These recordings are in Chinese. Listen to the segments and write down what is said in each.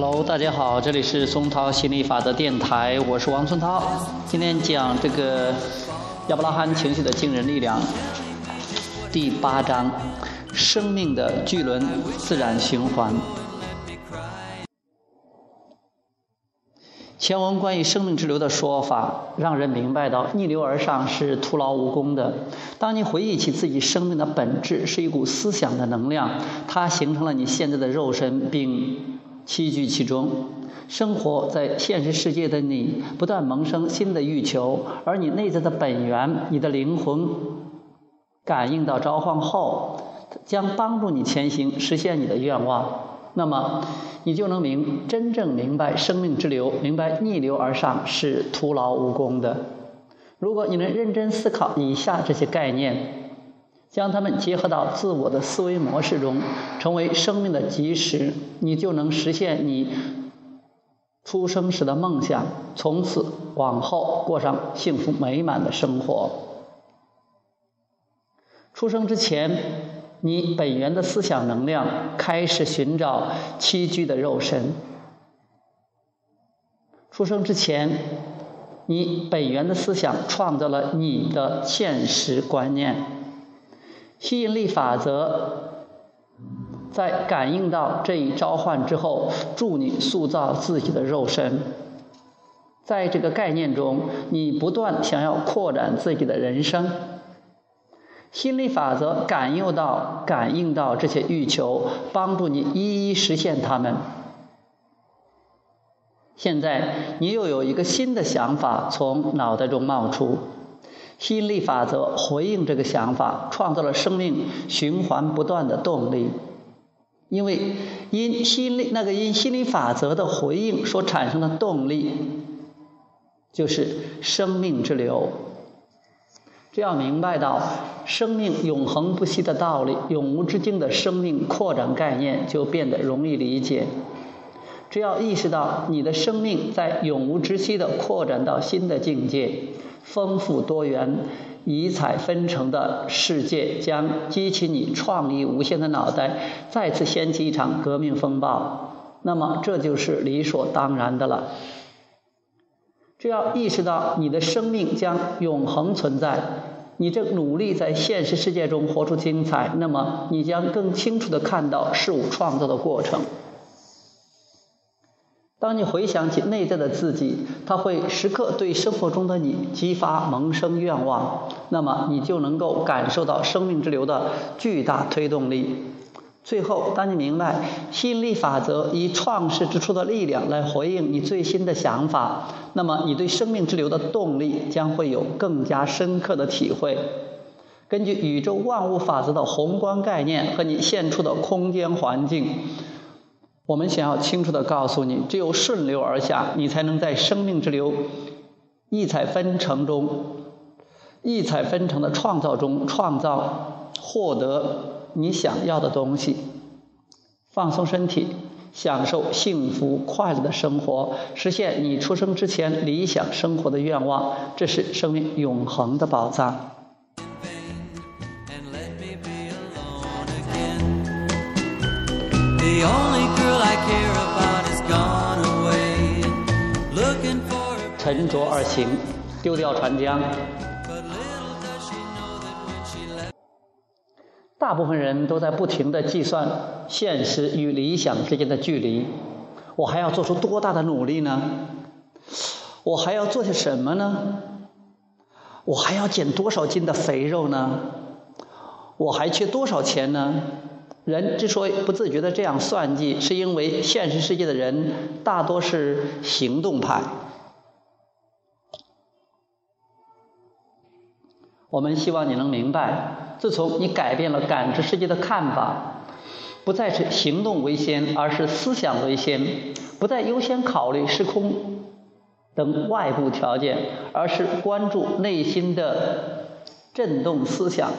Hello，大家好，这里是松涛心理法则电台，我是王松涛。今天讲这个亚伯拉罕情绪的惊人力量，第八章：生命的巨轮自然循环。前文关于生命之流的说法，让人明白到逆流而上是徒劳无功的。当你回忆起自己生命的本质是一股思想的能量，它形成了你现在的肉身，并栖居其中。生活在现实世界的你，不断萌生新的欲求，而你内在的本源，你的灵魂，感应到召唤后，将帮助你前行，实现你的愿望。那么，你就能明真正明白生命之流，明白逆流而上是徒劳无功的。如果你能认真思考以下这些概念，将它们结合到自我的思维模式中，成为生命的基石，你就能实现你出生时的梦想，从此往后过上幸福美满的生活。出生之前。你本源的思想能量开始寻找栖居的肉身。出生之前，你本源的思想创造了你的现实观念。吸引力法则在感应到这一召唤之后，助你塑造自己的肉身。在这个概念中，你不断想要扩展自己的人生。心理法则感应到、感应到这些欲求，帮助你一一实现它们。现在你又有一个新的想法从脑袋中冒出，心力法则回应这个想法，创造了生命循环不断的动力。因为因心力那个因心理法则的回应所产生的动力，就是生命之流。只要明白到生命永恒不息的道理，永无止境的生命扩展概念就变得容易理解。只要意识到你的生命在永无止息的扩展到新的境界，丰富多元、异彩纷呈的世界将激起你创意无限的脑袋，再次掀起一场革命风暴。那么这就是理所当然的了。只要意识到你的生命将永恒存在，你正努力在现实世界中活出精彩，那么你将更清楚地看到事物创造的过程。当你回想起内在的自己，他会时刻对生活中的你激发萌生愿望，那么你就能够感受到生命之流的巨大推动力。最后，当你明白吸引力法则以创世之初的力量来回应你最新的想法，那么你对生命之流的动力将会有更加深刻的体会。根据宇宙万物法则的宏观概念和你现处的空间环境，我们想要清楚地告诉你：只有顺流而下，你才能在生命之流异彩纷呈中、异彩纷呈的创造中创造、获得。你想要的东西，放松身体，享受幸福快乐的生活，实现你出生之前理想生活的愿望，这是生命永恒的宝藏。The only 沉着而行，丢掉船桨。大部分人都在不停的计算现实与理想之间的距离。我还要做出多大的努力呢？我还要做些什么呢？我还要减多少斤的肥肉呢？我还缺多少钱呢？人之所以不自觉的这样算计，是因为现实世界的人大多是行动派。我们希望你能明白。自从你改变了感知世界的看法，不再是行动为先，而是思想为先；不再优先考虑时空等外部条件，而是关注内心的震动思想，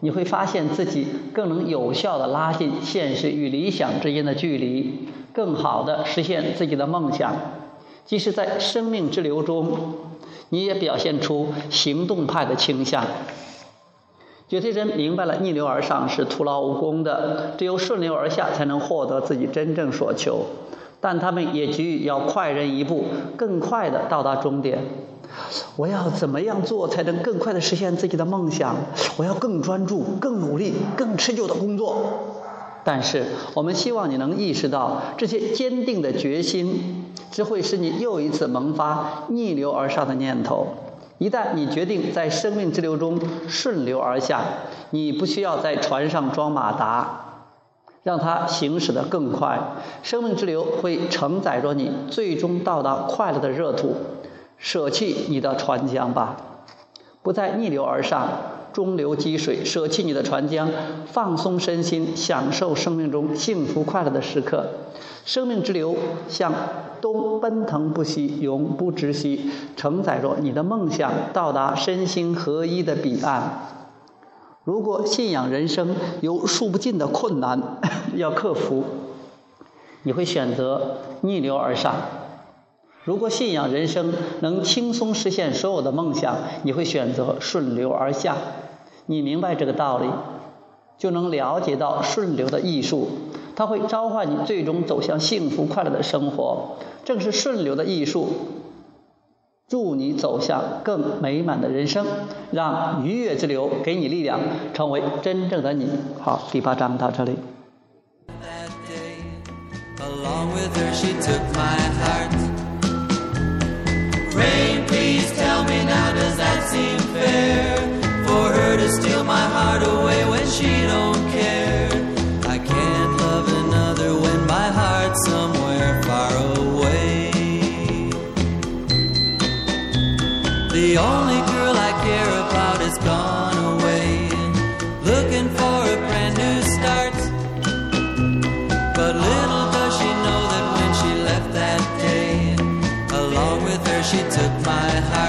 你会发现自己更能有效地拉近现实与理想之间的距离，更好地实现自己的梦想。即使在生命之流中，你也表现出行动派的倾向。有些人明白了逆流而上是徒劳无功的，只有顺流而下才能获得自己真正所求。但他们也急于要快人一步，更快地到达终点。我要怎么样做才能更快的实现自己的梦想？我要更专注、更努力、更持久的工作。但是，我们希望你能意识到，这些坚定的决心只会使你又一次萌发逆流而上的念头。一旦你决定在生命之流中顺流而下，你不需要在船上装马达，让它行驶得更快。生命之流会承载着你，最终到达快乐的热土。舍弃你的船桨吧，不再逆流而上，中流击水。舍弃你的船桨，放松身心，享受生命中幸福快乐的时刻。生命之流向东奔腾不息，永不止息，承载着你的梦想，到达身心合一的彼岸。如果信仰人生有数不尽的困难 要克服，你会选择逆流而上。如果信仰人生能轻松实现所有的梦想，你会选择顺流而下。你明白这个道理，就能了解到顺流的艺术，它会召唤你最终走向幸福快乐的生活。正是顺流的艺术，助你走向更美满的人生，让愉悦之流给你力量，成为真正的你。好，第八章到这里。The only girl I care about is gone away, looking for a brand new start. But little does she know that when she left that day, along with her she took my heart.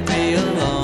Be alone